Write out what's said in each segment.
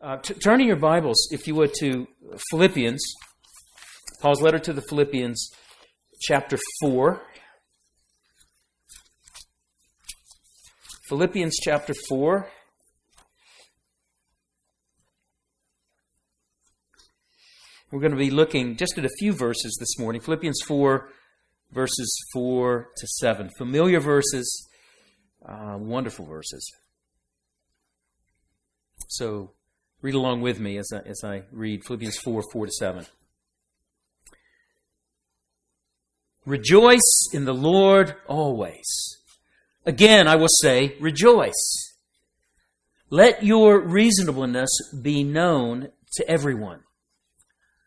Uh, t- turn in your Bibles, if you would, to Philippians, Paul's letter to the Philippians, chapter 4. Philippians chapter 4. We're going to be looking just at a few verses this morning. Philippians 4, verses 4 to 7. Familiar verses, uh, wonderful verses. So read along with me as I, as I read Philippians 4, 4 to 7. Rejoice in the Lord always. Again, I will say, rejoice. Let your reasonableness be known to everyone.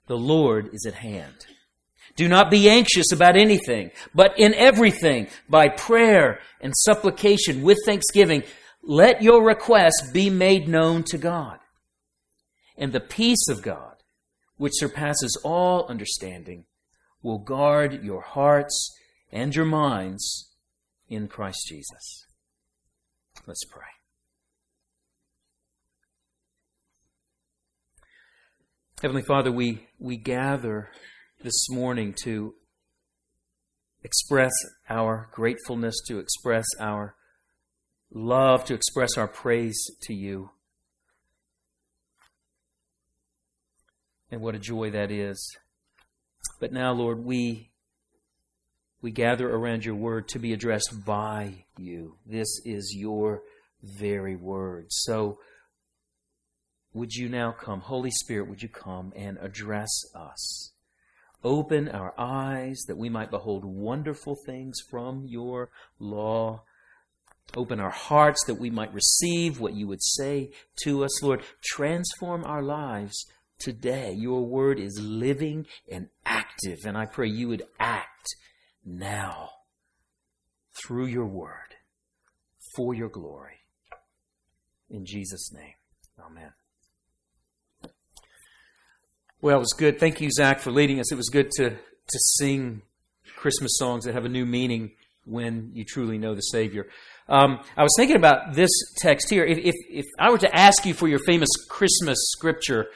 The Lord is at hand. Do not be anxious about anything, but in everything, by prayer and supplication with thanksgiving, let your requests be made known to God. And the peace of God, which surpasses all understanding, will guard your hearts and your minds in Christ Jesus. Let's pray. Heavenly Father, we, we gather this morning to express our gratefulness, to express our love, to express our praise to you. And what a joy that is. But now, Lord, we we gather around your word to be addressed by you. This is your very word. So would you now come? Holy Spirit, would you come and address us? Open our eyes that we might behold wonderful things from your law. Open our hearts that we might receive what you would say to us. Lord, transform our lives today. Your word is living and active, and I pray you would act now through your word for your glory. In Jesus' name, amen. Well, it was good. Thank you, Zach, for leading us. It was good to, to sing Christmas songs that have a new meaning when you truly know the Savior. Um, I was thinking about this text here. If, if, if I were to ask you for your famous Christmas scripture,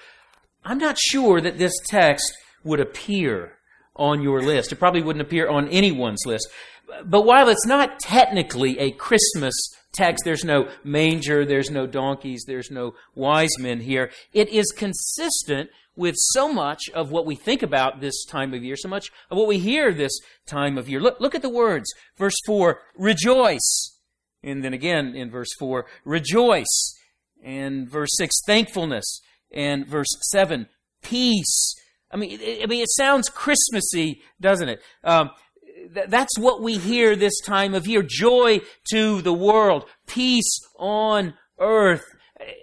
I'm not sure that this text would appear on your list. It probably wouldn't appear on anyone's list. But while it's not technically a Christmas text, there's no manger, there's no donkeys, there's no wise men here, it is consistent with so much of what we think about this time of year, so much of what we hear this time of year. Look, look at the words. Verse 4, rejoice. And then again in verse 4, rejoice. And verse 6, thankfulness. And verse 7, peace. I mean, it, I mean, it sounds Christmassy, doesn't it? Um, th- that's what we hear this time of year. Joy to the world. Peace on earth.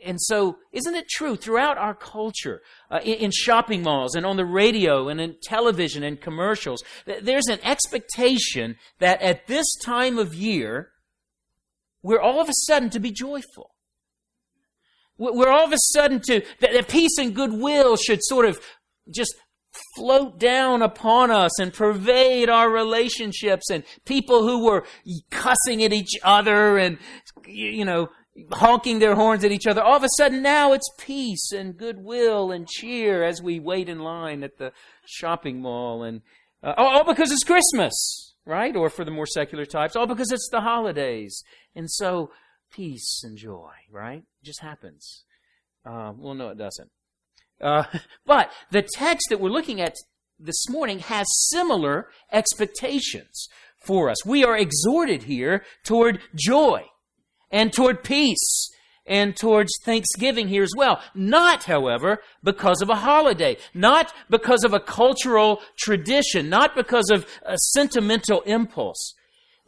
And so, isn't it true throughout our culture, uh, in, in, shopping malls and on the radio and in television and commercials, th- there's an expectation that at this time of year, we're all of a sudden to be joyful. We're all of a sudden to, that, peace and goodwill should sort of just float down upon us and pervade our relationships and people who were cussing at each other and, you know, honking their horns at each other. All of a sudden now it's peace and goodwill and cheer as we wait in line at the shopping mall and uh, all because it's Christmas, right? Or for the more secular types, all because it's the holidays. And so peace and joy, right? It just happens. Uh, well, no, it doesn't. Uh, but the text that we're looking at this morning has similar expectations for us. We are exhorted here toward joy and toward peace and towards thanksgiving here as well. Not, however, because of a holiday, not because of a cultural tradition, not because of a sentimental impulse.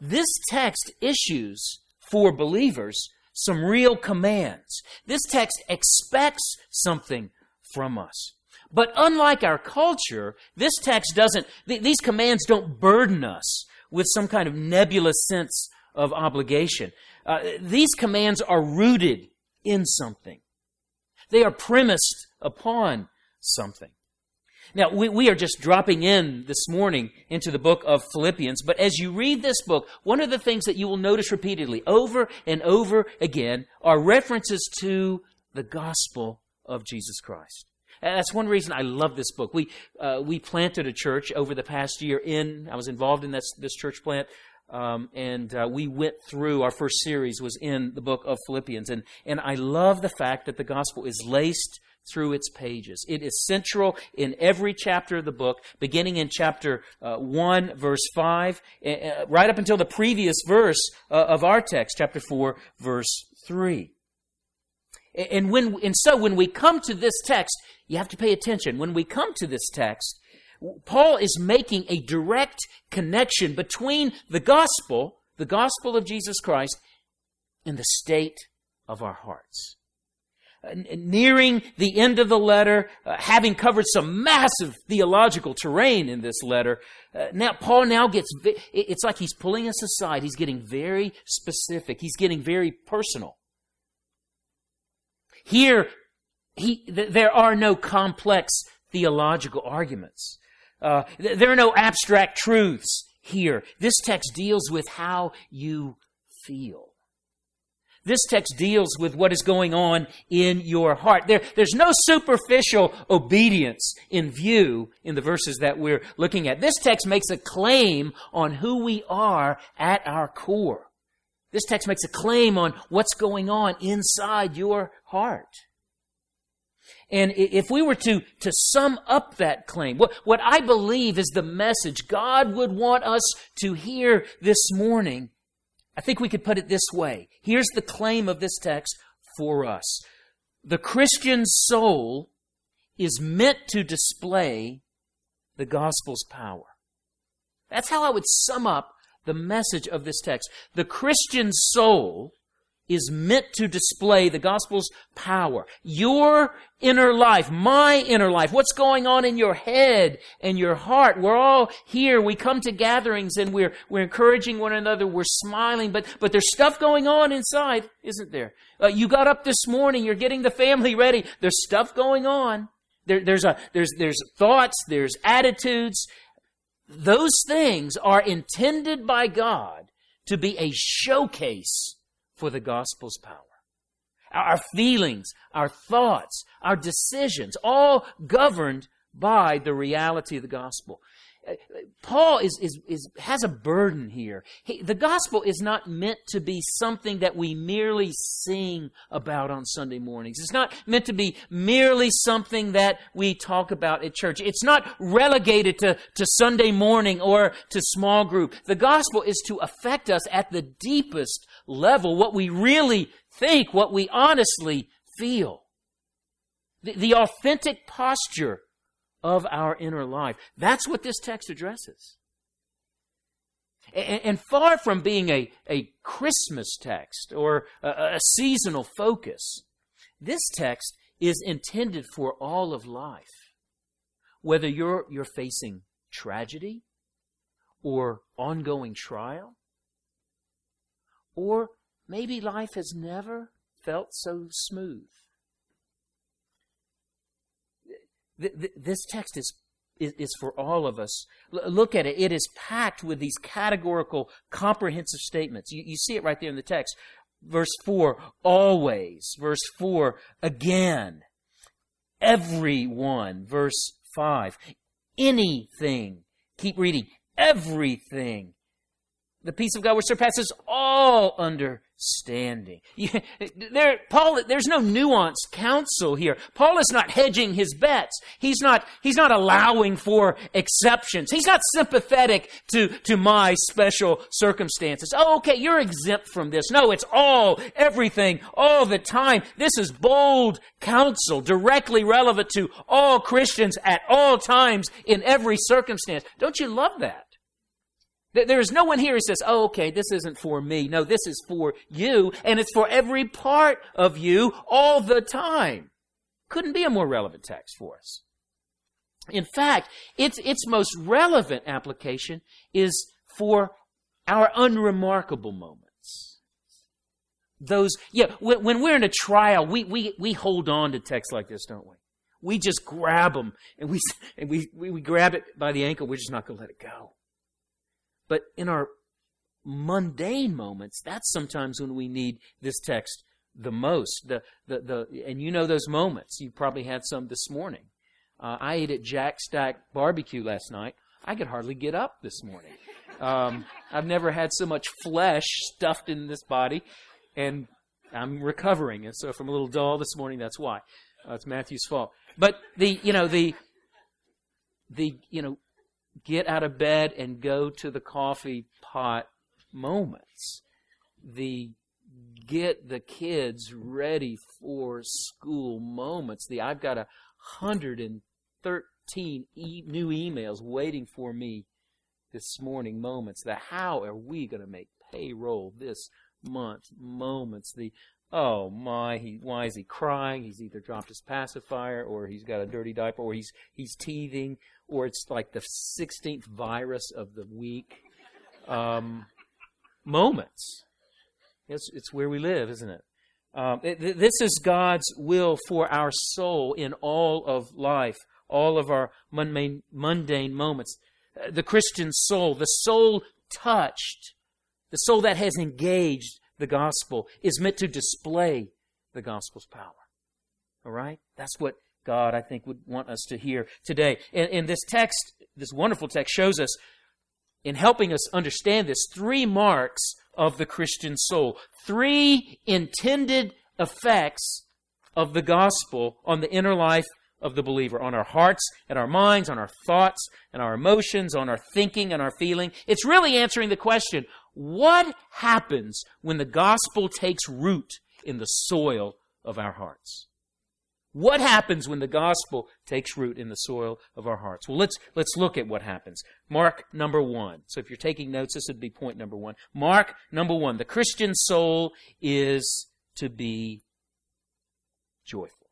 This text issues for believers some real commands. This text expects something from us. But unlike our culture, this text doesn't, th- these commands don't burden us with some kind of nebulous sense of obligation. Uh, these commands are rooted in something. They are premised upon something. Now, we, we are just dropping in this morning into the book of Philippians, but as you read this book, one of the things that you will notice repeatedly over and over again are references to the gospel of Jesus Christ. And that's one reason I love this book. We uh, we planted a church over the past year. In I was involved in this this church plant, um, and uh, we went through our first series was in the book of Philippians, and and I love the fact that the gospel is laced through its pages. It is central in every chapter of the book, beginning in chapter uh, 1, verse 5, uh, right up until the previous verse uh, of our text, chapter 4, verse 3. And, when, and so when we come to this text, you have to pay attention. When we come to this text, Paul is making a direct connection between the gospel, the gospel of Jesus Christ, and the state of our hearts. Uh, nearing the end of the letter, uh, having covered some massive theological terrain in this letter, uh, now Paul now gets, it's like he's pulling us aside. He's getting very specific. He's getting very personal. Here, he, th- there are no complex theological arguments. Uh, th- there are no abstract truths here. This text deals with how you feel. This text deals with what is going on in your heart. There, there's no superficial obedience in view in the verses that we're looking at. This text makes a claim on who we are at our core. This text makes a claim on what's going on inside your heart. And if we were to, to sum up that claim, what, what I believe is the message God would want us to hear this morning I think we could put it this way. Here's the claim of this text for us. The Christian soul is meant to display the gospel's power. That's how I would sum up the message of this text. The Christian soul is meant to display the gospel's power. Your inner life, my inner life, what's going on in your head and your heart. We're all here. We come to gatherings and we're, we're encouraging one another. We're smiling, but, but there's stuff going on inside, isn't there? Uh, you got up this morning. You're getting the family ready. There's stuff going on. There, there's a, there's, there's thoughts. There's attitudes. Those things are intended by God to be a showcase for the gospel's power. Our feelings, our thoughts, our decisions, all governed by the reality of the gospel. Paul is, is, is, has a burden here. He, the gospel is not meant to be something that we merely sing about on Sunday mornings. It's not meant to be merely something that we talk about at church. It's not relegated to, to Sunday morning or to small group. The gospel is to affect us at the deepest level, what we really think, what we honestly feel. The, the authentic posture of our inner life. That's what this text addresses. And, far from being a, a Christmas text or a, a seasonal focus, this text is intended for all of life. Whether you're, you're facing tragedy or ongoing trial, or maybe life has never felt so smooth. This text is, is, for all of us. Look at it. It is packed with these categorical, comprehensive statements. You, you see it right there in the text. Verse 4, always. Verse 4, again. Everyone. Verse 5, anything. Keep reading. Everything. The peace of God which surpasses all understanding. there, Paul, there's no nuanced counsel here. Paul is not hedging his bets. He's not, he's not allowing for exceptions. He's not sympathetic to, to my special circumstances. Oh, okay, you're exempt from this. No, it's all, everything, all the time. This is bold counsel, directly relevant to all Christians at all times in every circumstance. Don't you love that? There is no one here who says, oh, okay, this isn't for me. No, this is for you, and it's for every part of you all the time. Couldn't be a more relevant text for us. In fact, its, its most relevant application is for our unremarkable moments. Those, yeah, when, when we're in a trial, we, we, we hold on to texts like this, don't we? We just grab them and we, and we, we, we grab it by the ankle. We're just not going to let it go. But in our mundane moments, that's sometimes when we need this text the most. The, the, the, and you know those moments. You probably had some this morning. Uh, I ate at Jack Stack Barbecue last night. I could hardly get up this morning. Um, I've never had so much flesh stuffed in this body, and I'm recovering. And so, from a little dull this morning, that's why. Uh, it's Matthew's fault. But the, you know, the, the, you know, get out of bed and go to the coffee pot moments. The get the kids ready for school moments. The I've got a hundred and thirteen e- new emails waiting for me this morning moments. The how are we going to make payroll this month moments. The oh my, he, why is he crying? He's either dropped his pacifier, or he's got a dirty diaper, or he's he's teething, or it's like the 16th virus of the week. Um, moments. It's, it's where we live, isn't it? Um, it? This is God's will for our soul in all of life, all of our mundane, mundane moments. Uh, the Christian soul, the soul touched, the soul that has engaged the gospel, is meant to display the gospel's power. All right? That's what God, I think, would want us to hear today. And, and this text, this wonderful text, shows us, in helping us understand this, three marks of the Christian soul. Three intended effects of the gospel on the inner life of the believer, on our hearts and our minds, on our thoughts and our emotions, on our thinking and our feeling. It's really answering the question what happens when the gospel takes root in the soil of our hearts? What happens when the gospel takes root in the soil of our hearts? Well, let's, let's look at what happens. Mark number one. So if you're taking notes, this would be point number one. Mark number one. The Christian soul is to be joyful.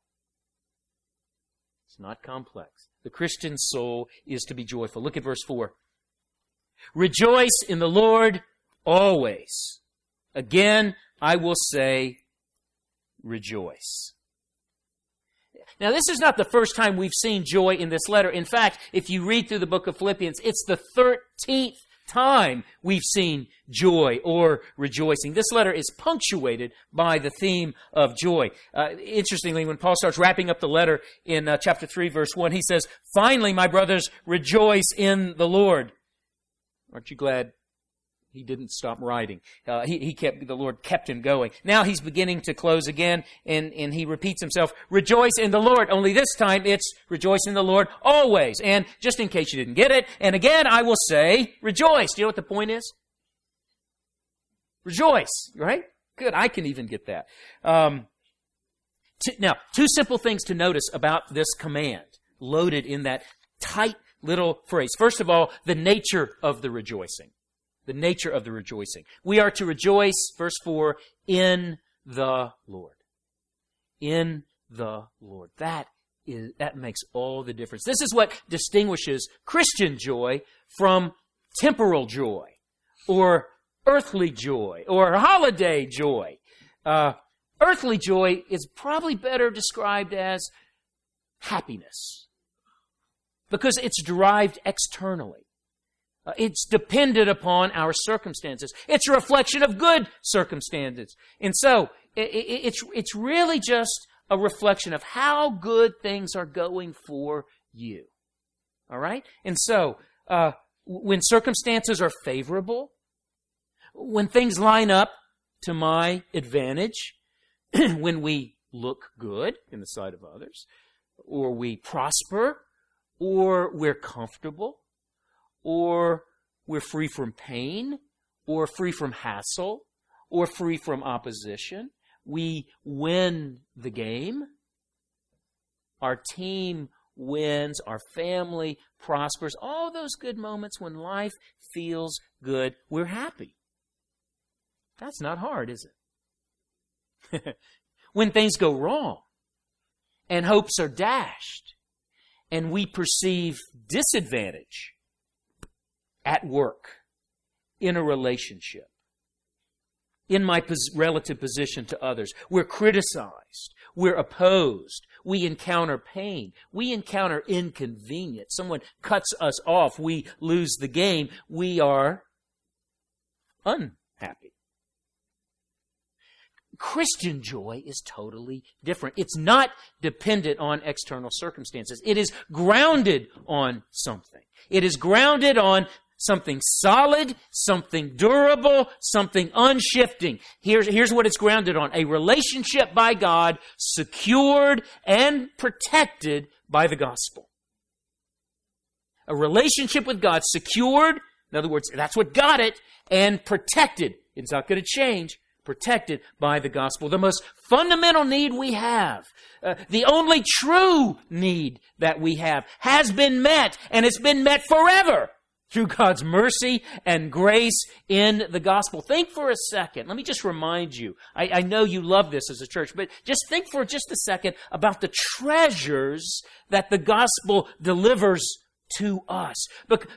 It's not complex. The Christian soul is to be joyful. Look at verse 4. Rejoice in the Lord always. Again, I will say, rejoice. Now, this is not the first time we've seen joy in this letter. In fact, if you read through the book of Philippians, it's the 13th time we've seen joy or rejoicing. This letter is punctuated by the theme of joy. Uh, interestingly, when Paul starts wrapping up the letter in uh, chapter 3, verse 1, he says, Finally, my brothers, rejoice in the Lord. Aren't you glad he didn't stop writing. Uh, he, he kept, the Lord kept him going. Now he's beginning to close again, and, and he repeats himself, rejoice in the Lord. Only this time it's rejoice in the Lord always. And just in case you didn't get it, and again I will say, rejoice. Do you know what the point is? Rejoice, right? Good. I can even get that. Um, t- now, two simple things to notice about this command loaded in that tight little phrase. First of all, the nature of the rejoicing the nature of the rejoicing. We are to rejoice, verse 4, in the Lord. In the Lord. That is, that makes all the difference. This is what distinguishes Christian joy from temporal joy or earthly joy or holiday joy. Uh, earthly joy is probably better described as happiness because it's derived externally. Uh, it's dependent upon our circumstances. It's a reflection of good circumstances. And so, it, it, it's, it's really just a reflection of how good things are going for you. All right? And so, uh, when circumstances are favorable, when things line up to my advantage, when we look good in the sight of others, or we prosper, or we're comfortable, or we're free from pain, or free from hassle, or free from opposition. We win the game. Our team wins, our family prospers. All those good moments when life feels good, we're happy. That's not hard, is it? when things go wrong and hopes are dashed and we perceive disadvantage at work, in a relationship, in my pos- relative position to others. We're criticized. We're opposed. We encounter pain. We encounter inconvenience. Someone cuts us off. We lose the game. We are unhappy. Christian joy is totally different. It's not dependent on external circumstances. It is grounded on something. It is grounded on something solid, something durable, something unshifting. Here's, here's what it's grounded on. A relationship by God secured and protected by the gospel. A relationship with God secured, in other words, that's what got it, and protected. It's not going to change. Protected by the gospel. The most fundamental need we have, uh, the only true need that we have, has been met, and it's been met forever through God's mercy and grace in the gospel. Think for a second. Let me just remind you. I, I, know you love this as a church, but just think for just a second about the treasures that the gospel delivers to us.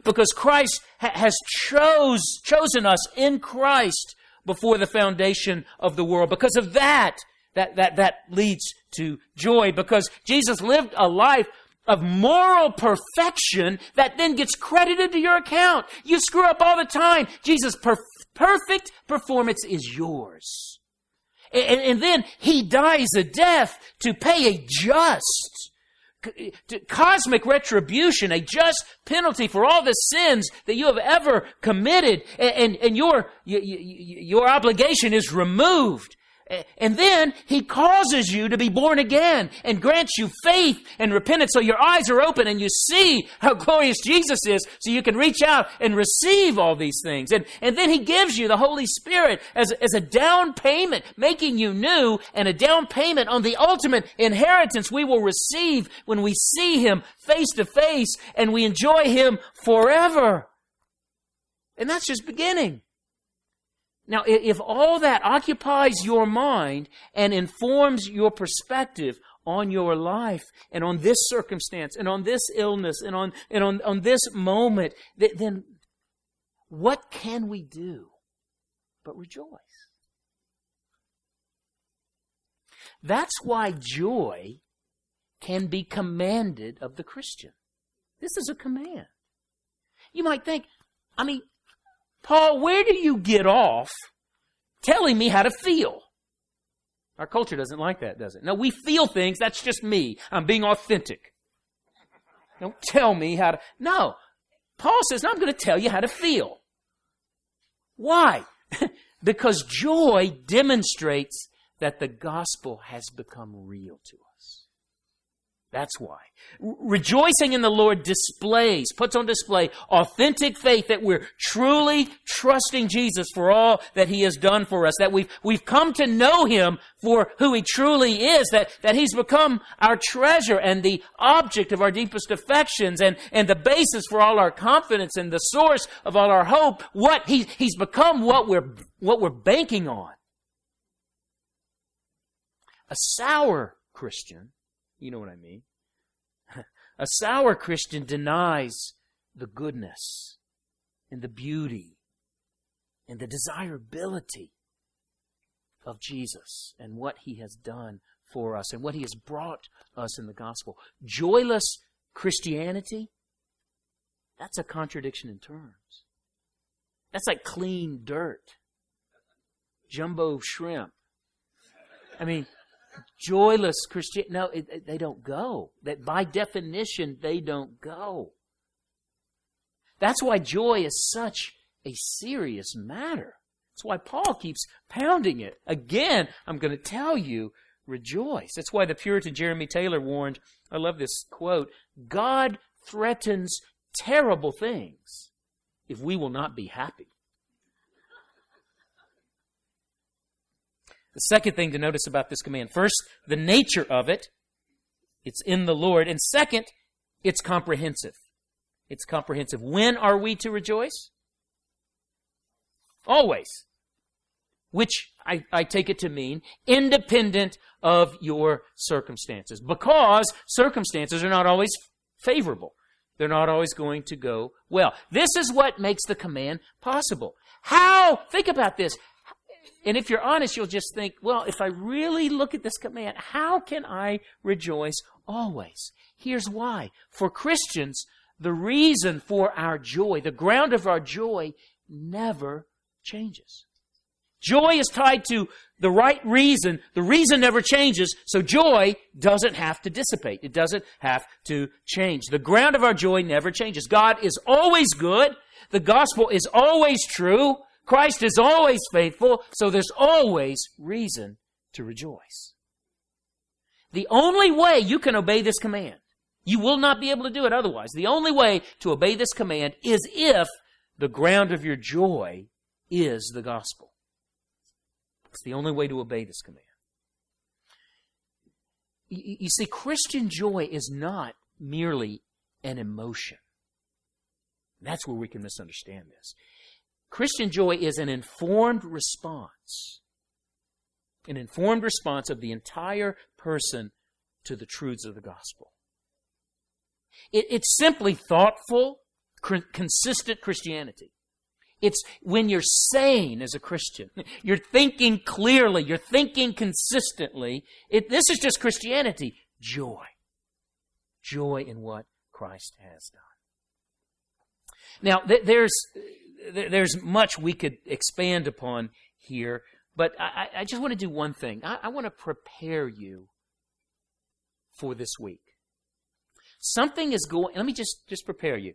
Because Christ has chose, chosen us in Christ before the foundation of the world. Because of that, that, that, that leads to joy. Because Jesus lived a life of moral perfection that then gets credited to your account. You screw up all the time. Jesus' perf- perfect performance is yours. And, and, then he dies a death to pay a just, cosmic retribution, a just penalty for all the sins that you have ever committed. And, and, and your, your obligation is removed. And then he causes you to be born again and grants you faith and repentance so your eyes are open and you see how glorious Jesus is so you can reach out and receive all these things. And, and then he gives you the Holy Spirit as, as a down payment, making you new and a down payment on the ultimate inheritance we will receive when we see him face to face and we enjoy him forever. And that's just beginning. Now, if all that occupies your mind and informs your perspective on your life and on this circumstance and on this illness and on, and on, on this moment, then what can we do but rejoice? That's why joy can be commanded of the Christian. This is a command. You might think, I mean, Paul, where do you get off telling me how to feel? Our culture doesn't like that, does it? No, we feel things. That's just me. I'm being authentic. Don't tell me how to. No. Paul says, I'm going to tell you how to feel. Why? because joy demonstrates that the gospel has become real to us. That's why. Rejoicing in the Lord displays, puts on display authentic faith that we're truly trusting Jesus for all that He has done for us, that we've, we've come to know Him for who He truly is, that, that He's become our treasure and the object of our deepest affections and, and the basis for all our confidence and the source of all our hope. What he, He's become what we're, what we're banking on. A sour Christian you know what I mean. A sour Christian denies the goodness and the beauty and the desirability of Jesus and what he has done for us and what he has brought us in the gospel. Joyless Christianity, that's a contradiction in terms. That's like clean dirt, jumbo shrimp. I mean, joyless Christian. No, it, it, they don't go. That by definition, they don't go. That's why joy is such a serious matter. That's why Paul keeps pounding it. Again, I'm going to tell you, rejoice. That's why the Puritan Jeremy Taylor warned, I love this quote, God threatens terrible things if we will not be happy. The second thing to notice about this command first, the nature of it. It's in the Lord. And second, it's comprehensive. It's comprehensive. When are we to rejoice? Always. Which I, I take it to mean independent of your circumstances. Because circumstances are not always favorable. They're not always going to go well. This is what makes the command possible. How, think about this. And if you're honest, you'll just think, well, if I really look at this command, how can I rejoice always? Here's why. For Christians, the reason for our joy, the ground of our joy, never changes. Joy is tied to the right reason. The reason never changes, so joy doesn't have to dissipate. It doesn't have to change. The ground of our joy never changes. God is always good. The gospel is always true. Christ is always faithful, so there's always reason to rejoice. The only way you can obey this command, you will not be able to do it otherwise. The only way to obey this command is if the ground of your joy is the gospel. It's the only way to obey this command. You see, Christian joy is not merely an emotion. That's where we can misunderstand this. Christian joy is an informed response, an informed response of the entire person to the truths of the gospel. It, it's simply thoughtful, consistent Christianity. It's when you're sane as a Christian. You're thinking clearly. You're thinking consistently. It, this is just Christianity. Joy. Joy in what Christ has done. Now, th- there's, th- there's much we could expand upon here, but I, I just want to do one thing. I, I want to prepare you for this week. Something is going, let me just, just prepare you.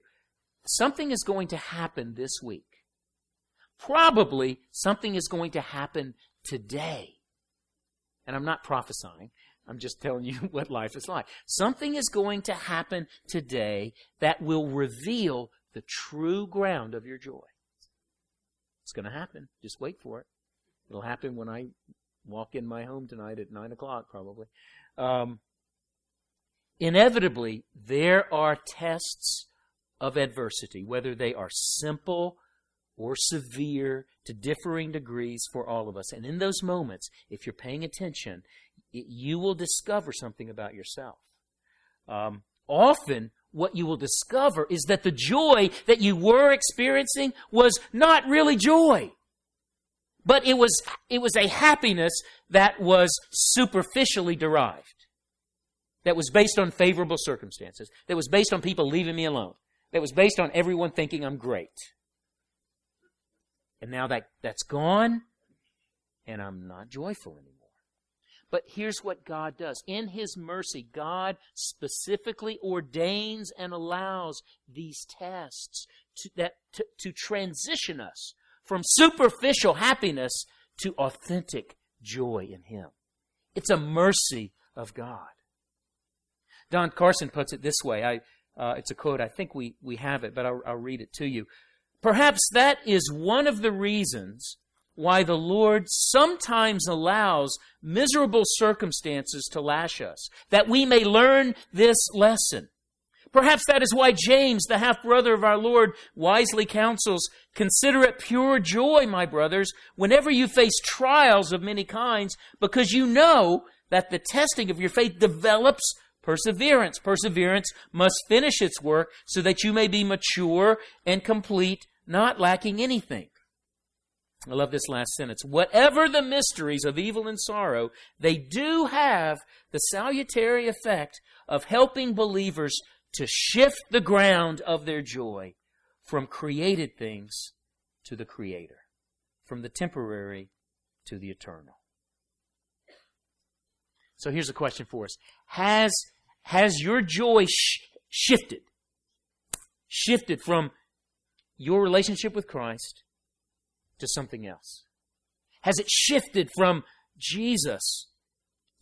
Something is going to happen this week. Probably something is going to happen today. And I'm not prophesying. I'm just telling you what life is like. Something is going to happen today that will reveal the true ground of your joy. It's going to happen. Just wait for it. It'll happen when I walk in my home tonight at 9 o'clock, probably. Um, inevitably, there are tests of adversity, whether they are simple or severe to differing degrees for all of us. And in those moments, if you're paying attention, you will discover something about yourself. Um, often, what you will discover is that the joy that you were experiencing was not really joy. But it was, it was a happiness that was superficially derived. That was based on favorable circumstances. That was based on people leaving me alone. That was based on everyone thinking I'm great. And now that, that's gone, and I'm not joyful anymore. But here's what God does. In His mercy, God specifically ordains and allows these tests to, that, to, to transition us from superficial happiness to authentic joy in Him. It's a mercy of God. Don Carson puts it this way. I, uh, it's a quote. I think we, we have it, but I'll, I'll read it to you. Perhaps that is one of the reasons why the Lord sometimes allows miserable circumstances to lash us, that we may learn this lesson. Perhaps that is why James, the half brother of our Lord, wisely counsels, consider it pure joy, my brothers, whenever you face trials of many kinds, because you know that the testing of your faith develops perseverance. Perseverance must finish its work so that you may be mature and complete, not lacking anything. I love this last sentence. Whatever the mysteries of evil and sorrow, they do have the salutary effect of helping believers to shift the ground of their joy from created things to the Creator, from the temporary to the eternal. So here's a question for us. Has, has your joy sh- shifted? Shifted from your relationship with Christ to something else? Has it shifted from Jesus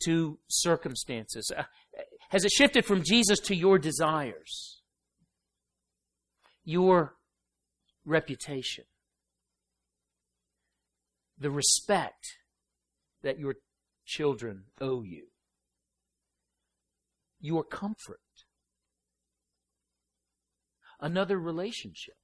to circumstances? Uh, has it shifted from Jesus to your desires? Your reputation? The respect that your children owe you? Your comfort? Another relationship?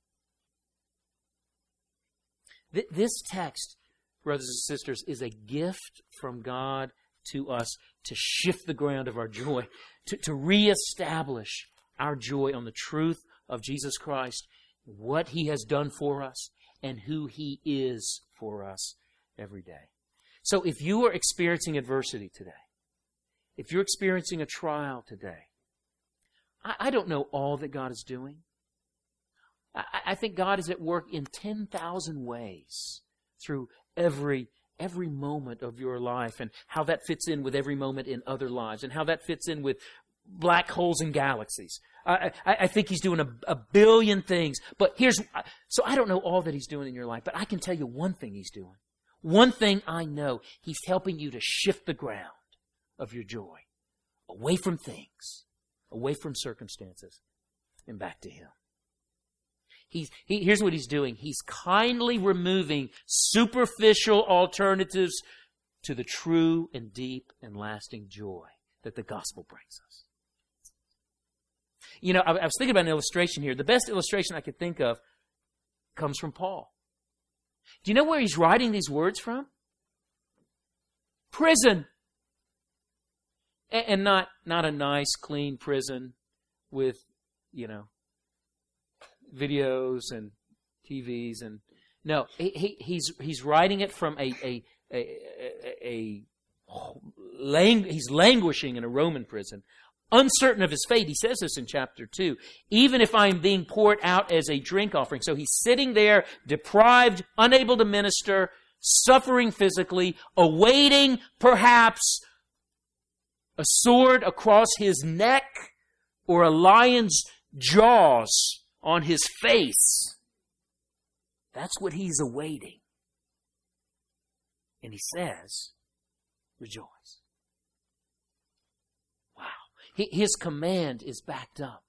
This text, brothers and sisters, is a gift from God to us to shift the ground of our joy, to, to reestablish our joy on the truth of Jesus Christ, what He has done for us, and who He is for us every day. So if you are experiencing adversity today, if you're experiencing a trial today, I, I don't know all that God is doing. I, I think God is at work in 10,000 ways through every every moment of your life and how that fits in with every moment in other lives and how that fits in with black holes and galaxies. I, I, I think he's doing a, a billion things. But here's, so I don't know all that he's doing in your life, but I can tell you one thing he's doing. One thing I know, he's helping you to shift the ground of your joy away from things, away from circumstances, and back to him. He's, he, here's what he's doing. He's kindly removing superficial alternatives to the true and deep and lasting joy that the gospel brings us. You know, I, I was thinking about an illustration here. The best illustration I could think of comes from Paul. Do you know where he's writing these words from? Prison. And, and not, not a nice, clean prison with, you know, videos and TVs and no, he, he, he's he's writing it from a a a, a, a lang, he's languishing in a Roman prison, uncertain of his fate. He says this in chapter 2. Even if I'm being poured out as a drink offering. So he's sitting there, deprived, unable to minister, suffering physically, awaiting perhaps a sword across his neck or a lion's jaws on his face. That's what he's awaiting. And he says, rejoice. Wow. His command is backed up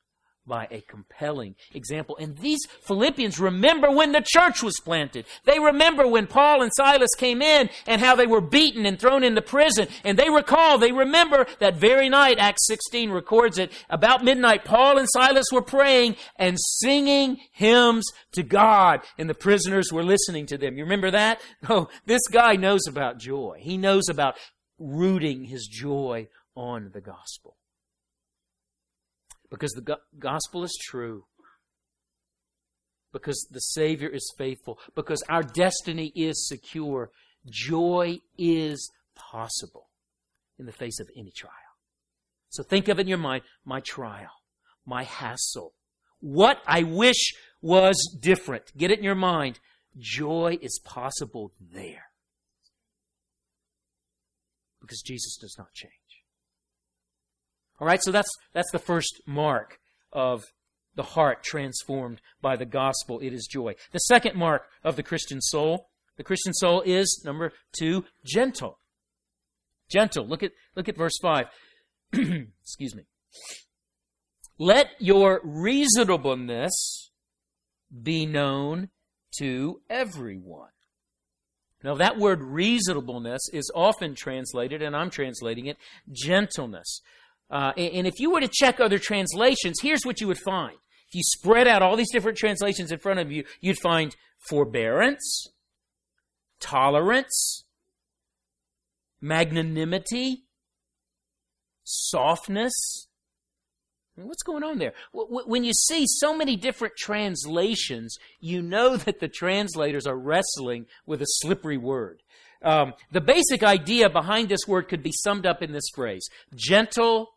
by a compelling example. And these Philippians remember when the church was planted. They remember when Paul and Silas came in and how they were beaten and thrown into prison. And they recall, they remember that very night, Acts 16 records it, about midnight, Paul and Silas were praying and singing hymns to God. And the prisoners were listening to them. You remember that? Oh, this guy knows about joy. He knows about rooting his joy on the gospel because the gospel is true, because the Savior is faithful, because our destiny is secure, joy is possible in the face of any trial. So think of it in your mind my trial, my hassle, what I wish was different. Get it in your mind. Joy is possible there. Because Jesus does not change. All right, so that's that's the first mark of the heart transformed by the gospel. It is joy. The second mark of the Christian soul, the Christian soul is number two, gentle. Gentle. Look at look at verse five. Excuse me. Let your reasonableness be known to everyone. Now, that word reasonableness is often translated, and I'm translating it, gentleness. Uh, and if you were to check other translations, here's what you would find. If you spread out all these different translations in front of you, you'd find forbearance, tolerance, magnanimity, softness. What's going on there? When you see so many different translations, you know that the translators are wrestling with a slippery word. Um, the basic idea behind this word could be summed up in this phrase gentle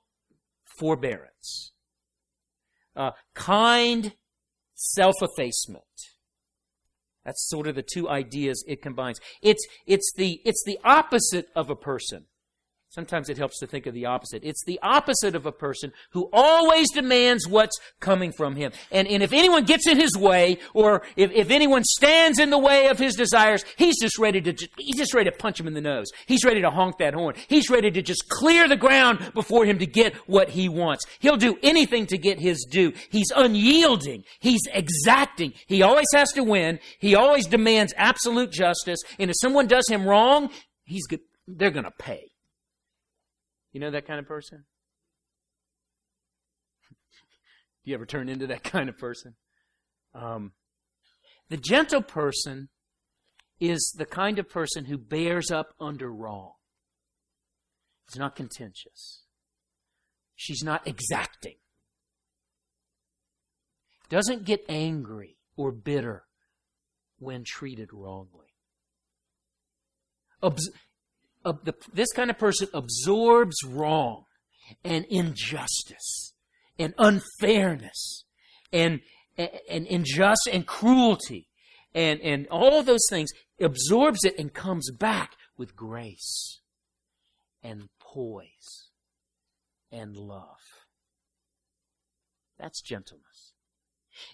forbearance, uh, kind self effacement. That's sort of the two ideas it combines. It's, it's, the, it's the opposite of a person Sometimes it helps to think of the opposite. It's the opposite of a person who always demands what's coming from him. And, and if anyone gets in his way, or if, if anyone stands in the way of his desires, he's just ready to, he's just ready to punch him in the nose. He's ready to honk that horn. He's ready to just clear the ground before him to get what he wants. He'll do anything to get his due. He's unyielding. He's exacting. He always has to win. He always demands absolute justice. And if someone does him wrong, he's they're gonna pay. You know that kind of person? Do you ever turn into that kind of person? Um, the gentle person is the kind of person who bears up under wrong. It's not contentious. She's not exacting. Doesn't get angry or bitter when treated wrongly. Obs- uh, the, this kind of person absorbs wrong and injustice and unfairness and, and, injustice and cruelty and, and all those things absorbs it and comes back with grace and poise and love. That's gentleness.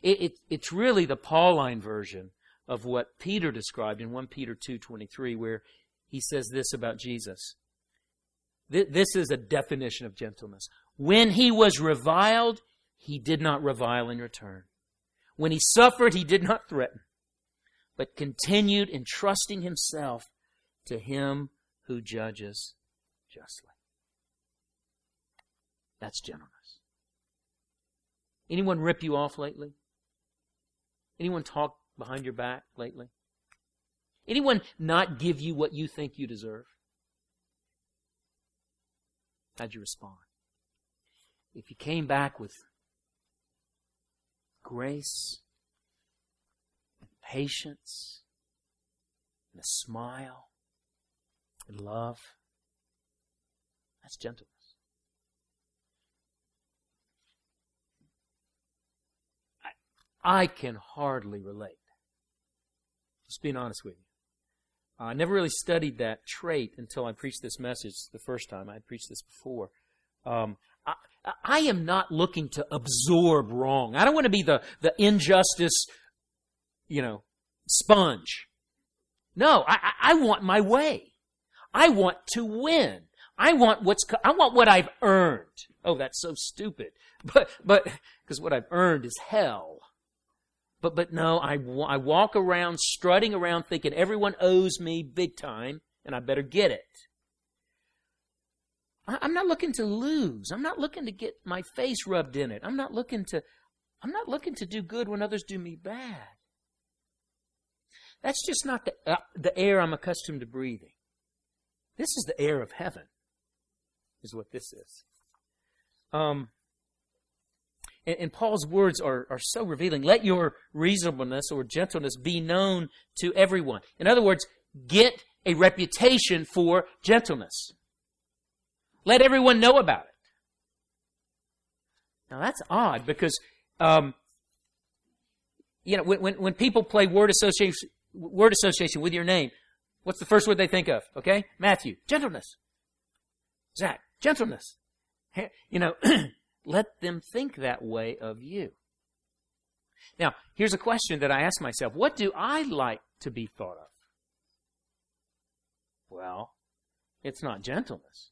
It, it, it's really the Pauline version of what Peter described in 1 Peter 2.23 where he says this about Jesus. This is a definition of gentleness. When he was reviled, he did not revile in return. When he suffered, he did not threaten, but continued entrusting himself to him who judges justly. That's gentleness. Anyone rip you off lately? Anyone talk behind your back lately? Anyone not give you what you think you deserve? How'd you respond? If you came back with grace and patience and a smile and love, that's gentleness. I, I can hardly relate. Just being honest with you. I never really studied that trait until I preached this message the first time. I preached this before. Um, I, I, am not looking to absorb wrong. I don't want to be the, the injustice, you know, sponge. No, I, I want my way. I want to win. I want what's, I want what I've earned. Oh, that's so stupid. But, but, because what I've earned is hell. But, but no, I, I walk around strutting around thinking everyone owes me big time and I better get it. I, I'm not looking to lose. I'm not looking to get my face rubbed in it. I'm not looking to, I'm not looking to do good when others do me bad. That's just not the, uh, the air I'm accustomed to breathing. This is the air of heaven, is what this is. Um, and, and Paul's words are, are so revealing. Let your reasonableness or gentleness be known to everyone. In other words, get a reputation for gentleness. Let everyone know about it. Now that's odd because, um, you know, when, when, when people play word association, word association with your name, what's the first word they think of? Okay? Matthew, gentleness. Zach, gentleness. You know, Let them think that way of you. Now, here's a question that I ask myself What do I like to be thought of? Well, it's not gentleness.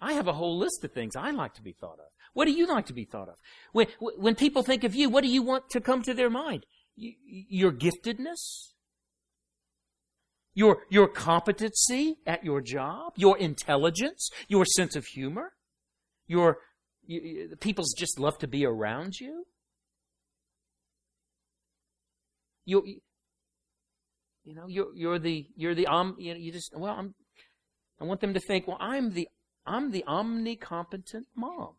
I have a whole list of things I like to be thought of. What do you like to be thought of? When, when people think of you, what do you want to come to their mind? Your giftedness? Your, your competency at your job? Your intelligence? Your sense of humor? Your you, just love to be around you. You, you know, you're, you're the, you're the, um, you, know, you just, well, I'm, I want them to think, well, I'm the, I'm the omnicompetent mom.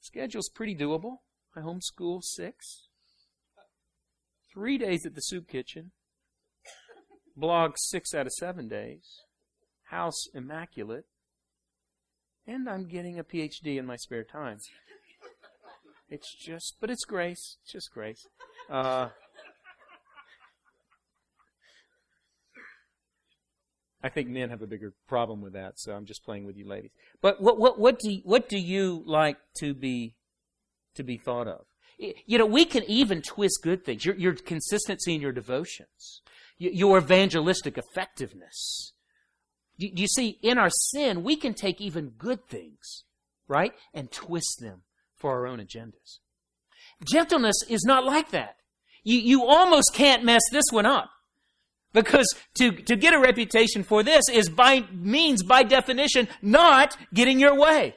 Schedule's pretty doable. I homeschool six. Three days at the soup kitchen. Blog six out of seven days. House immaculate and I'm getting a PhD in my spare time. It's just, but it's grace. It's just grace. Uh, I think men have a bigger problem with that, so I'm just playing with you, ladies. But what what what do you, what do you like to be to be thought of? You know, we can even twist good things. Your, your consistency in your devotions, your evangelistic effectiveness, do you see, in our sin, we can take even good things, right, and twist them for our own agendas. Gentleness is not like that. You, you almost can't mess this one up. Because to, to get a reputation for this is by means, by definition, not getting your way.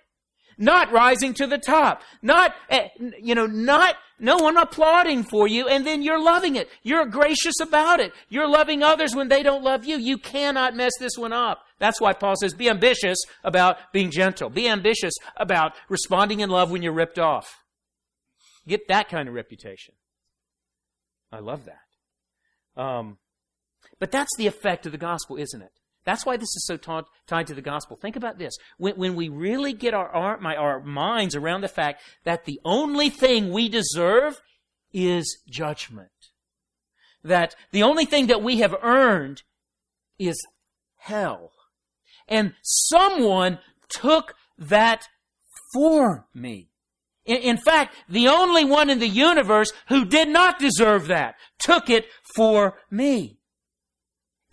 Not rising to the top. Not, eh, you know, not no one applauding for you, and then you're loving it. You're gracious about it. You're loving others when they don't love you. You cannot mess this one up. That's why Paul says, be ambitious about being gentle. Be ambitious about responding in love when you're ripped off. Get that kind of reputation. I love that. Um, but that's the effect of the gospel, isn't it? That's why this is so tied to the gospel. Think about this. When, when we really get our, our, my, our minds around the fact that the only thing we deserve is judgment. that the only thing that we have earned is hell. And someone took that for me. In, in, fact, the only one in the universe who did not deserve that took it for me.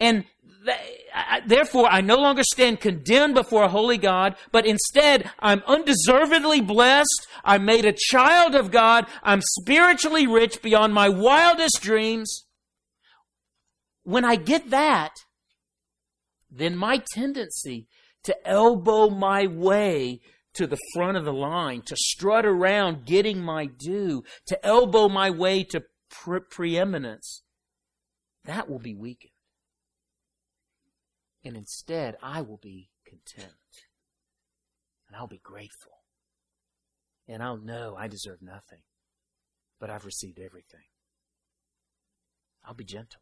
And therefore, I no longer stand condemned before a holy God, but instead, I'm undeservedly blessed. I'm made a child of God. I'm spiritually rich beyond my wildest dreams. When I get that, then my tendency to elbow my way to the front of the line, to strut around getting my due, to elbow my way to pre- preeminence, that will be weakened. And instead, I will be content. And I'll be grateful. And I'll know I deserve nothing, but I've received everything. I'll be gentle.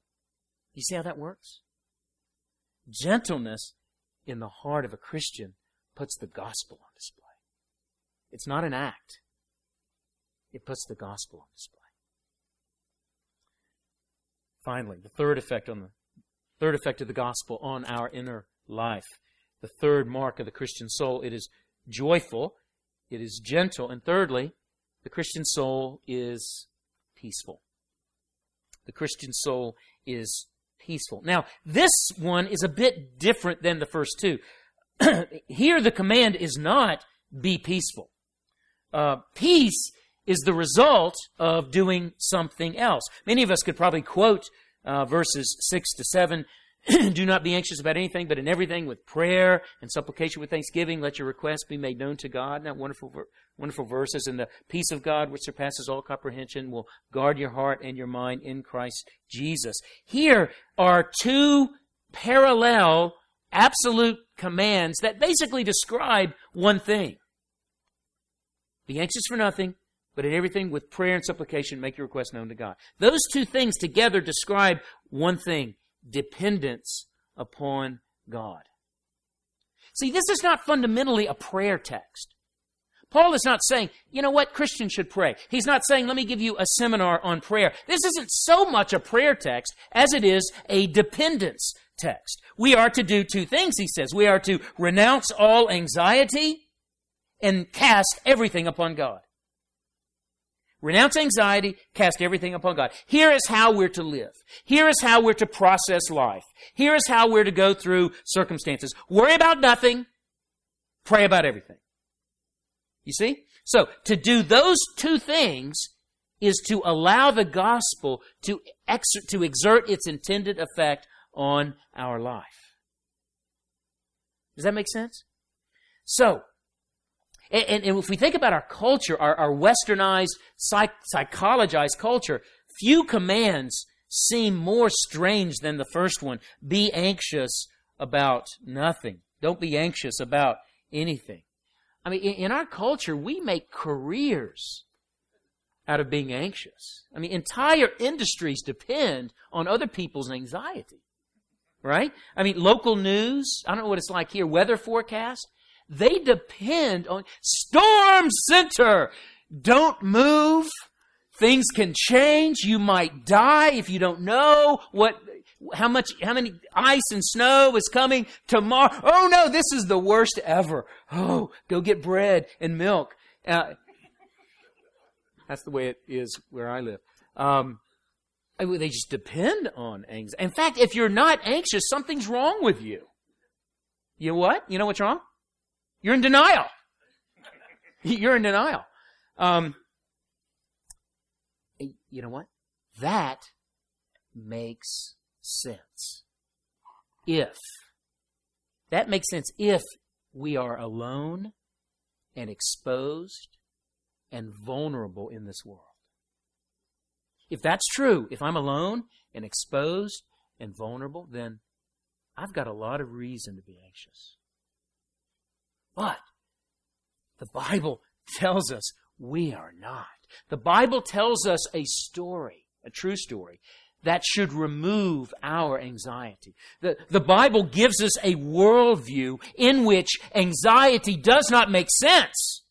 You see how that works? Gentleness in the heart of a Christian puts the gospel on display. It's not an act, it puts the gospel on display. Finally, the third effect on the third effect of the gospel on our inner life. The third mark of the Christian soul, it is joyful, it is gentle, and thirdly, the Christian soul is peaceful. The Christian soul is peaceful. Now, this one is a bit different than the first two. Here, the command is not be peaceful. Uh, peace is the result of doing something else. Many of us could probably quote uh, verses 6 to 7 Do not be anxious about anything, but in everything with prayer and supplication with thanksgiving, let your requests be made known to God. Now, wonderful, wonderful verses. And the peace of God, which surpasses all comprehension, will guard your heart and your mind in Christ Jesus. Here are two parallel, absolute commands that basically describe one thing. Be anxious for nothing, but in everything with prayer and supplication, make your request known to God. Those two things together describe one thing dependence upon God. See, this is not fundamentally a prayer text. Paul is not saying, you know what, Christians should pray. He's not saying, let me give you a seminar on prayer. This isn't so much a prayer text as it is a dependence text. We are to do two things, he says. We are to renounce all anxiety and cast everything upon God. Renounce anxiety, cast everything upon God. Here is how we're to live. Here is how we're to process life. Here is how we're to go through circumstances. Worry about nothing, pray about everything. You see? So, to do those two things is to allow the gospel to, to exert its intended effect on our life. Does that make sense? So, and, and if we think about our culture, our, our westernized, psych, psychologized culture, few commands seem more strange than the first one. Be anxious about nothing. Don't be anxious about anything. I mean, in, in our culture, we make careers out of being anxious. I mean, entire industries depend on other people's anxiety. Right? I mean, local news, I don't know what it's like here, weather forecast. They depend on Storm Center. Don't move. Things can change. You might die if you don't know what how much how many ice and snow is coming tomorrow. Oh no, this is the worst ever. Oh, go get bread and milk. Uh, that's the way it is where I live. Um, they just depend on anxiety. In fact, if you're not anxious, something's wrong with you. You know what? You know what's wrong? You're in denial. You're in denial. Um, you know what? That makes sense. If. That makes sense if we are alone and exposed and vulnerable in this world. If that's true, if I'm alone and exposed and vulnerable, then I've got a lot of reason to be anxious. But the Bible tells us we are not. The Bible tells us a story, a true story, that should remove our anxiety. The, the Bible gives us a worldview in which anxiety does not make sense.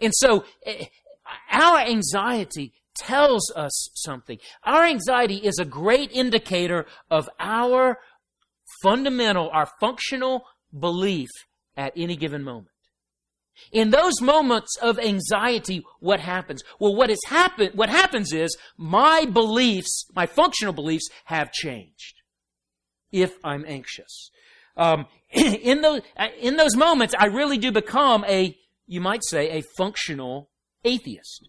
And so, eh, our anxiety tells us something. Our anxiety is a great indicator of our fundamental, our functional belief at any given moment. In those moments of anxiety, what happens? Well, what has happened, what happens is my beliefs, my functional beliefs have changed. If I'm anxious. Um, in those, in those moments, I really do become a, you might say, a functional atheist.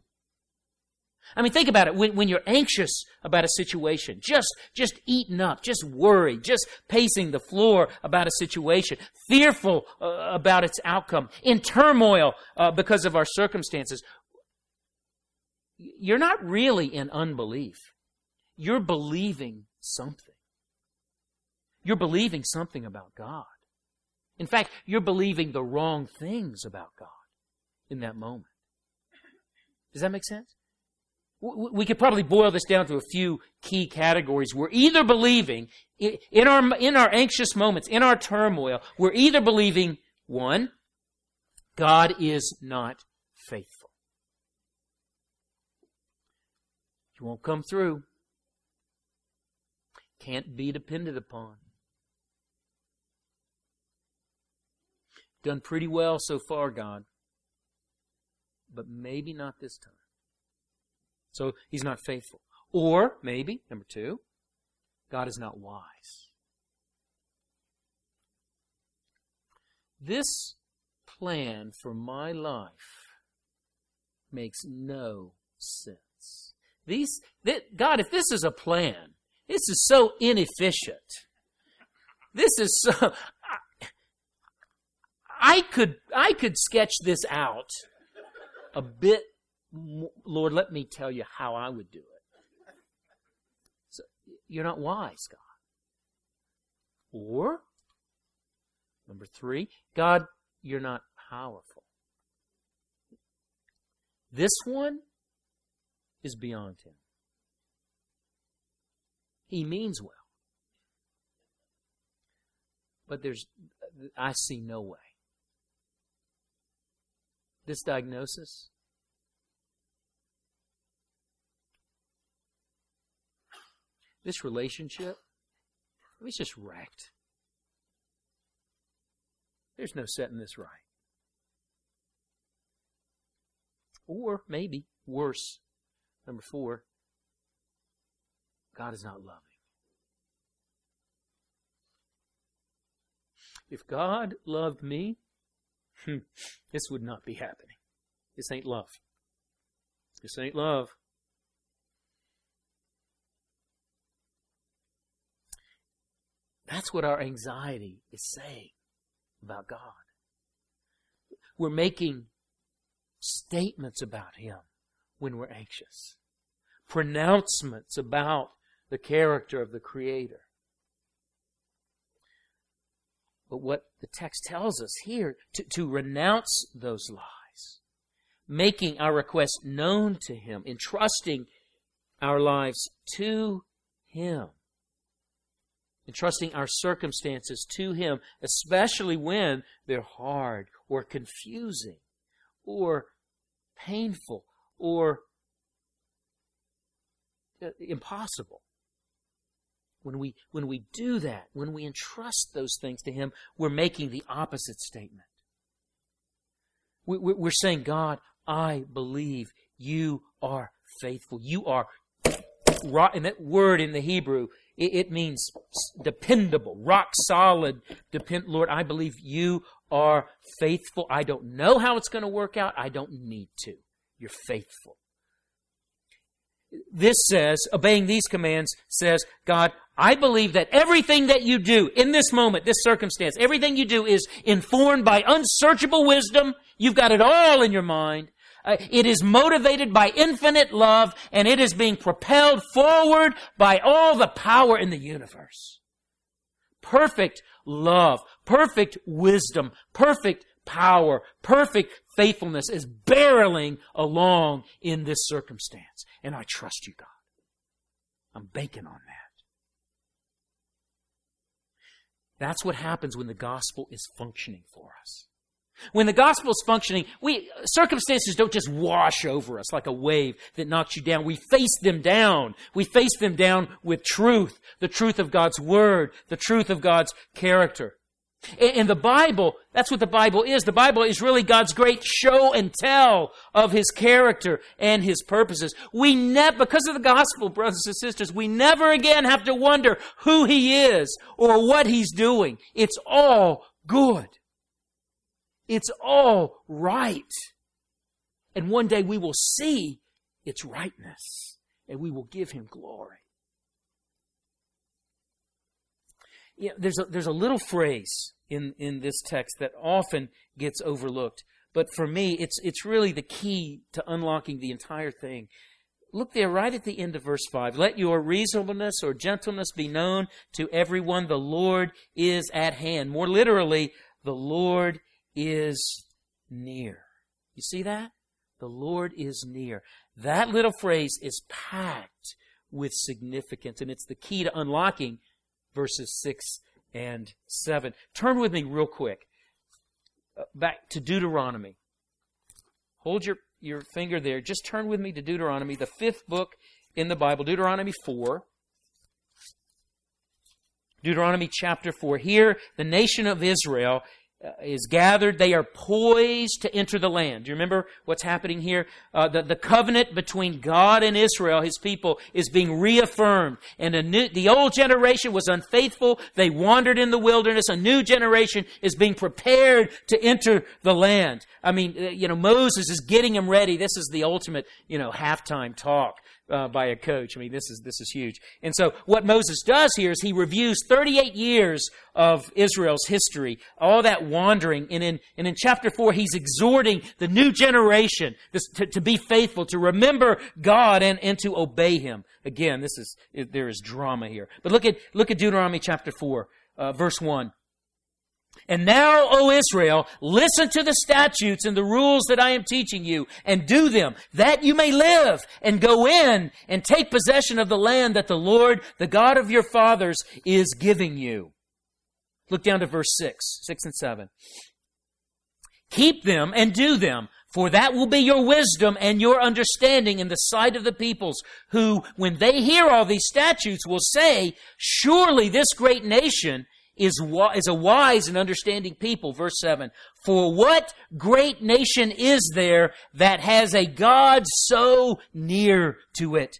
I mean, think about it. When, when you're anxious about a situation, just, just eaten up, just worried, just pacing the floor about a situation, fearful uh, about its outcome, in turmoil uh, because of our circumstances, you're not really in unbelief. You're believing something. You're believing something about God. In fact, you're believing the wrong things about God in that moment. Does that make sense? We could probably boil this down to a few key categories. We're either believing, in our, in our anxious moments, in our turmoil, we're either believing, one, God is not faithful. He won't come through. Can't be depended upon. Done pretty well so far, God. But maybe not this time. So he's not faithful. Or maybe, number two, God is not wise. This plan for my life makes no sense. These, God, if this is a plan, this is so inefficient. This is so. I could I could sketch this out a bit Lord, let me tell you how I would do it. So you're not wise, God. Or, number three, God, you're not powerful. This one is beyond him. He means well. But there's, I see no way. This diagnosis, This relationship, it's just wrecked. There's no setting this right. Or maybe worse, number four, God is not loving. If God loved me, this would not be happening. This ain't love. This ain't love. That's what our anxiety is saying about God. We're making statements about Him when we're anxious, pronouncements about the character of the Creator. But what the text tells us here, to, to renounce those lies, making our request known to Him, entrusting our lives to Him entrusting our circumstances to Him, especially when they're hard or confusing or painful or uh, impossible. When we, when we do that, when we entrust those things to Him, we're making the opposite statement. We, we're saying, God, I believe you are faithful. You are, and that word in the Hebrew it means dependable, rock solid. Depend, Lord, I believe you are faithful. I don't know how it's going to work out. I don't need to. You're faithful. This says, obeying these commands says, God, I believe that everything that you do in this moment, this circumstance, everything you do is informed by unsearchable wisdom. You've got it all in your mind. Uh, it is motivated by infinite love and it is being propelled forward by all the power in the universe. Perfect love, perfect wisdom, perfect power, perfect faithfulness is barreling along in this circumstance. And I trust you, God. I'm banking on that. That's what happens when the gospel is functioning for us. When the gospel is functioning, we, circumstances don't just wash over us like a wave that knocks you down. We face them down. We face them down with truth, the truth of God's word, the truth of God's character. In the Bible, that's what the Bible is. The Bible is really God's great show and tell of His character and His purposes. We never, because of the gospel, brothers and sisters, we never again have to wonder who He is or what He's doing. It's all good. It's all right. And one day we will see its rightness and we will give him glory. Yeah, there's a, there's a little phrase in, in this text that often gets overlooked, but for me, it's, it's really the key to unlocking the entire thing. Look there right at the end of verse 5. Let your reasonableness or gentleness be known to everyone. The Lord is at hand. More literally, the Lord is near. You see that? The Lord is near. That little phrase is packed with significance, and it's the key to unlocking verses 6 and 7. Turn with me real quick uh, back to Deuteronomy. Hold your, your finger there. Just turn with me to Deuteronomy, the fifth book in the Bible, Deuteronomy 4. Deuteronomy chapter 4. Here, the nation of Israel is gathered. They are poised to enter the land. Do you remember what's happening here? Uh, the, the covenant between God and Israel, his people, is being reaffirmed. And new, the old generation was unfaithful. They wandered in the wilderness. A new generation is being prepared to enter the land. I mean, uh, you know, Moses is getting them ready. This is the ultimate, you know, halftime talk uh, by a coach. I mean, this is this is huge. And so, what Moses does here is he reviews 38 years of Israel's history, all that wandering, and in and in chapter four, he's exhorting the new generation to, to be faithful, to remember God, and and to obey Him. Again, this is there is drama here. But look at look at Deuteronomy chapter four, uh, verse one. And now, O Israel, listen to the statutes and the rules that I am teaching you and do them, that you may live and go in and take possession of the land that the Lord, the God of your fathers, is giving you. Look down to verse 6, 6 and 7. Keep them and do them, for that will be your wisdom and your understanding in the sight of the peoples, who, when they hear all these statutes, will say, Surely this great nation is, is a wise and understanding people. Verse 7. For what great nation is there that has a God so near to it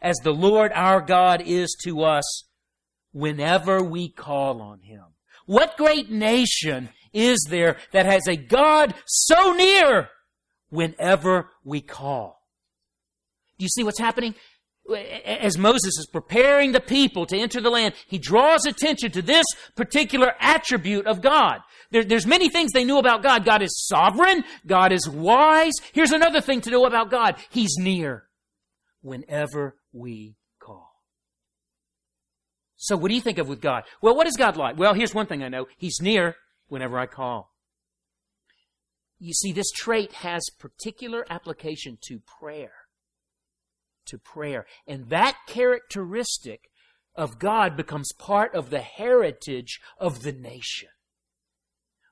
as the Lord our God is to us whenever we call on him? What great nation is there that has a God so near whenever we call? Do you see what's happening? As Moses is preparing the people to enter the land, he draws attention to this particular attribute of God. There, there's many things they knew about God. God is sovereign. God is wise. Here's another thing to know about God. He's near whenever we call. So what do you think of with God? Well, what is God like? Well, here's one thing I know. He's near whenever I call. You see, this trait has particular application to prayer to prayer. And that characteristic of God becomes part of the heritage of the nation.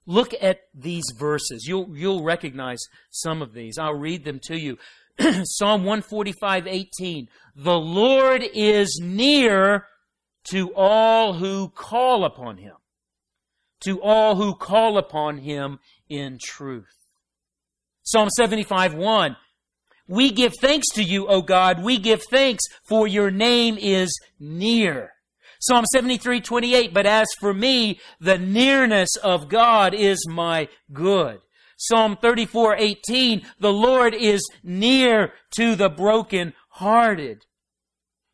Look at these verses. You'll, you'll recognize some of these. I'll read them to you. Psalm 145, 18. The Lord is near to all who call upon him. To all who call upon him in truth. Psalm 75, 1. We give thanks to you, O God. We give thanks for your name is near. Psalm 73, 28. But as for me, the nearness of God is my good. Psalm 34, 18. The Lord is near to the broken hearted.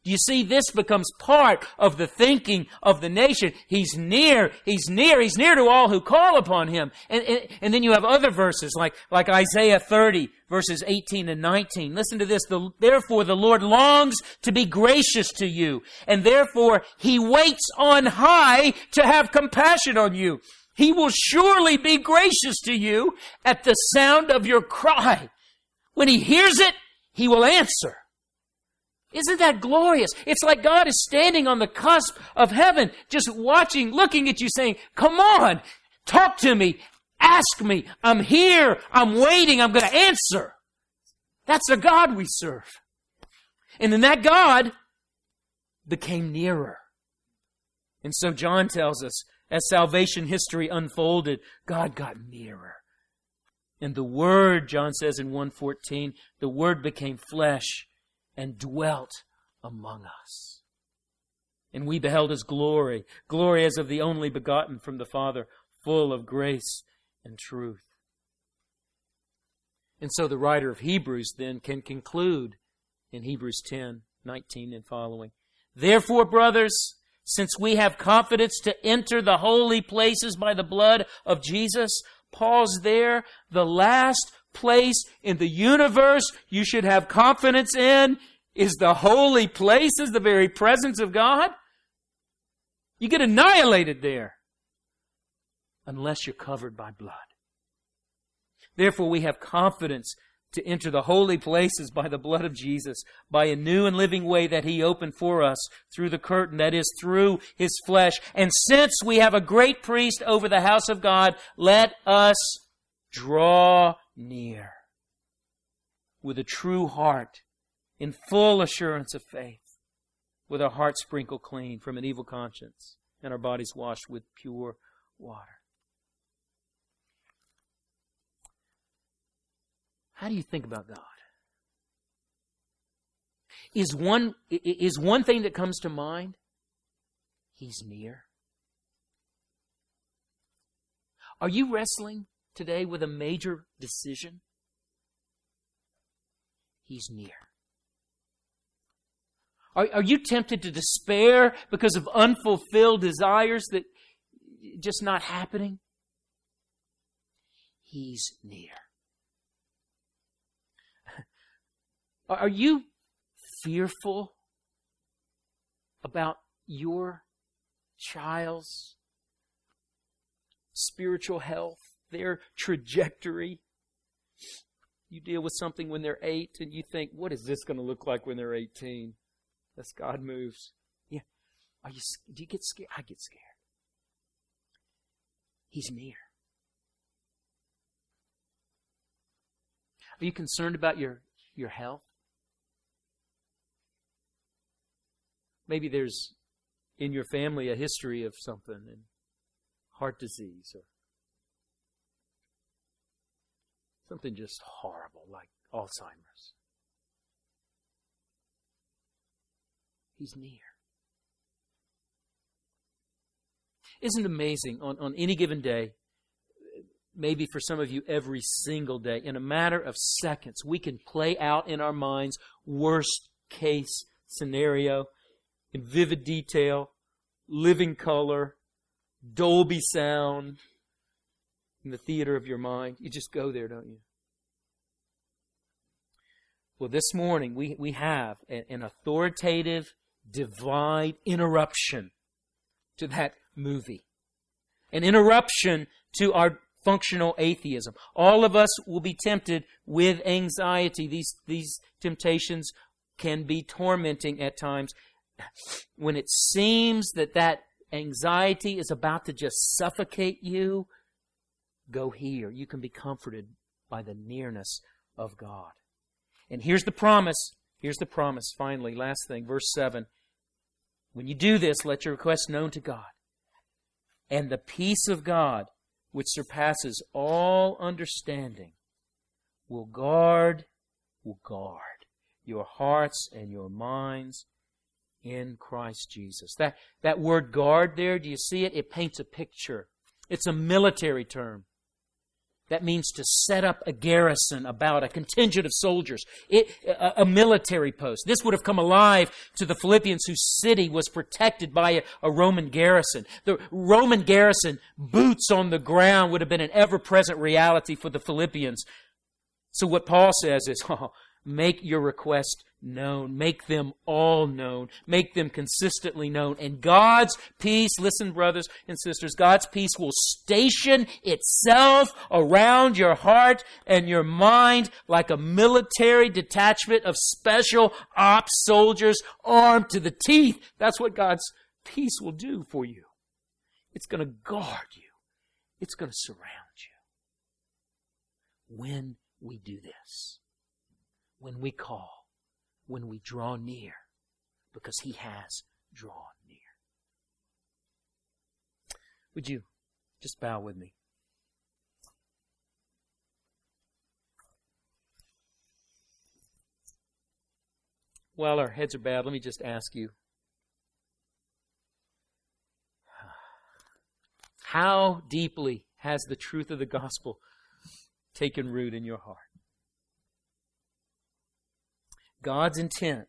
You see, this becomes part of the thinking of the nation. He's near, he's near, he's near to all who call upon him. And, and, and, then you have other verses like, like Isaiah 30, verses 18 and 19. Listen to this. The, therefore, the Lord longs to be gracious to you, and therefore he waits on high to have compassion on you. He will surely be gracious to you at the sound of your cry. When he hears it, he will answer. Isn't that glorious? It's like God is standing on the cusp of heaven, just watching, looking at you saying, come on, talk to me, Ask me. I'm here. I'm waiting. I'm going to answer. That's the God we serve. And then that God became nearer. And so John tells us, as salvation history unfolded, God got nearer. And the Word, John says in 114, the Word became flesh and dwelt among us. And we beheld His glory, glory as of the only begotten from the Father, full of grace and truth. And so the writer of Hebrews then can conclude in Hebrews 10, 19 and following. Therefore, brothers, since we have confidence to enter the holy places by the blood of Jesus, Pause there. The last place in the universe you should have confidence in is the holy places, the very presence of God. You get annihilated there unless you're covered by blood. Therefore, we have confidence to enter the holy places by the blood of Jesus, by a new and living way that He opened for us through the curtain, that is, through His flesh. And since we have a great priest over the house of God, let us draw near with a true heart, in full assurance of faith, with our hearts sprinkled clean from an evil conscience and our bodies washed with pure water. How do you think about God? Is one, is one thing that comes to mind? He's near. Are you wrestling today with a major decision? He's near. Are, are you tempted to despair because of unfulfilled desires that just not happening? He's near. Are you fearful about your child's spiritual health, their trajectory? You deal with something when they're eight and you think, what is this going to look like when they're 18? As God moves. Yeah. Are you, do you get scared? I get scared. He's near. Are you concerned about your, your health? Maybe there's in your family a history of something and heart disease or something just horrible like Alzheimer's. He's near. Isn't it amazing on, on any given day, maybe for some of you every single day, in a matter of seconds, we can play out in our minds worst case scenario in vivid detail, living color, Dolby sound in the theater of your mind. You just go there, don't you? Well, this morning we, we have an authoritative, divine interruption to that movie. An interruption to our functional atheism. All of us will be tempted with anxiety. These, these temptations can be tormenting at times when it seems that that anxiety is about to just suffocate you, go here. You can be comforted by the nearness of God. And here's the promise. Here's the promise, finally. Last thing, verse 7. When you do this, let your request known to God. And the peace of God, which surpasses all understanding, will guard, will guard your hearts and your minds in Christ Jesus. That, that word guard there, do you see it? It paints a picture. It's a military term. That means to set up a garrison about a contingent of soldiers, it, a, a, military post. This would have come alive to the Philippians whose city was protected by a, a Roman garrison. The Roman garrison, boots on the ground, would have been an ever present reality for the Philippians. So what Paul says is, oh, make your request known. Make them all known. Make them consistently known. And God's peace, listen, brothers and sisters, God's peace will station itself around your heart and your mind like a military detachment of special ops soldiers armed to the teeth. That's what God's peace will do for you. It's going to guard you. It's going to surround you. when we do this. When we call, when we draw near, because He has drawn near. Would you just bow with me? While our heads are bowed, let me just ask you how deeply has the truth of the gospel taken root in your heart? God's intent,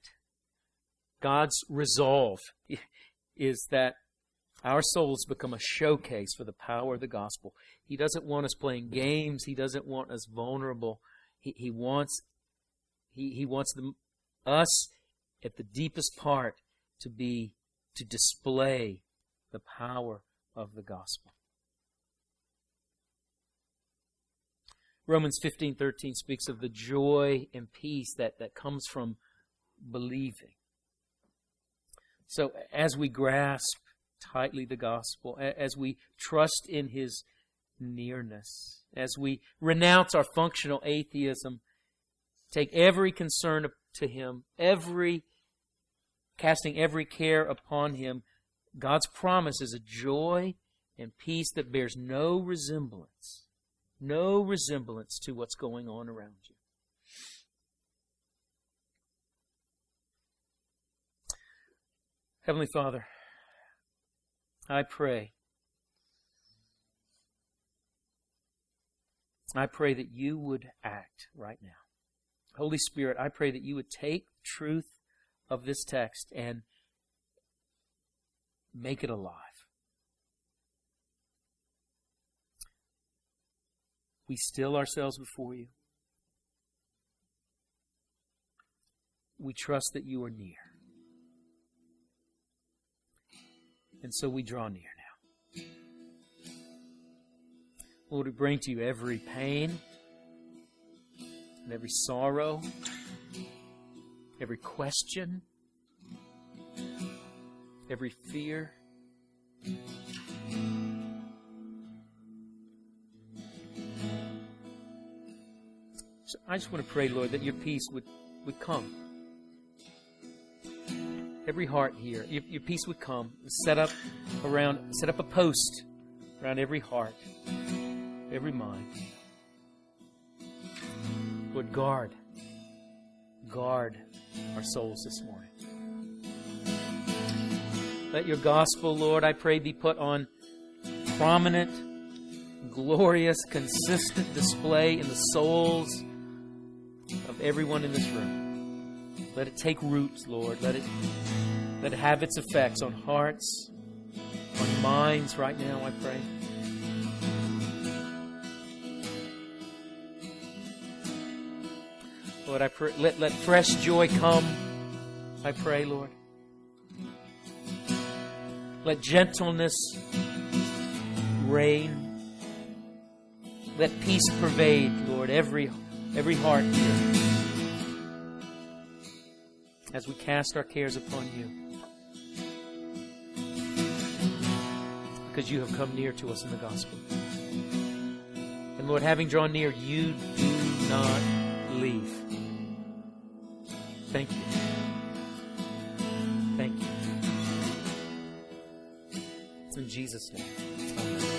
God's resolve is that our souls become a showcase for the power of the gospel. He doesn't want us playing games. He doesn't want us vulnerable. He, he wants he, he wants them, us at the deepest part to be to display the power of the gospel. Romans 15:13 speaks of the joy and peace that, that comes from believing. So as we grasp tightly the gospel, as we trust in his nearness, as we renounce our functional atheism, take every concern to him, every casting every care upon him, God's promise is a joy and peace that bears no resemblance, no resemblance to what's going on around you. Heavenly Father, I pray. I pray that you would act right now. Holy Spirit, I pray that you would take truth of this text and make it alive. We still ourselves before you. We trust that you are near. And so we draw near now. Lord, we bring to you every pain and every sorrow, every question, every fear. I just want to pray, Lord, that your peace would, would come every heart here. Your, your peace would come. Set up around, set up a post around every heart, every mind. Lord, guard, guard our souls this morning. Let your gospel, Lord, I pray, be put on prominent, glorious, consistent display in the souls everyone in this room. Let it take roots, Lord. Let it, let it have its effects on hearts, on minds right now, I pray. Lord, I pray, let, let fresh joy come, I pray, Lord. Let gentleness reign. Let peace pervade, Lord, every, every heart here as we cast our cares upon you. Because you have come near to us in the gospel. And Lord, having drawn near, you do not leave. Thank you. Thank you. In Jesus' name. Amen.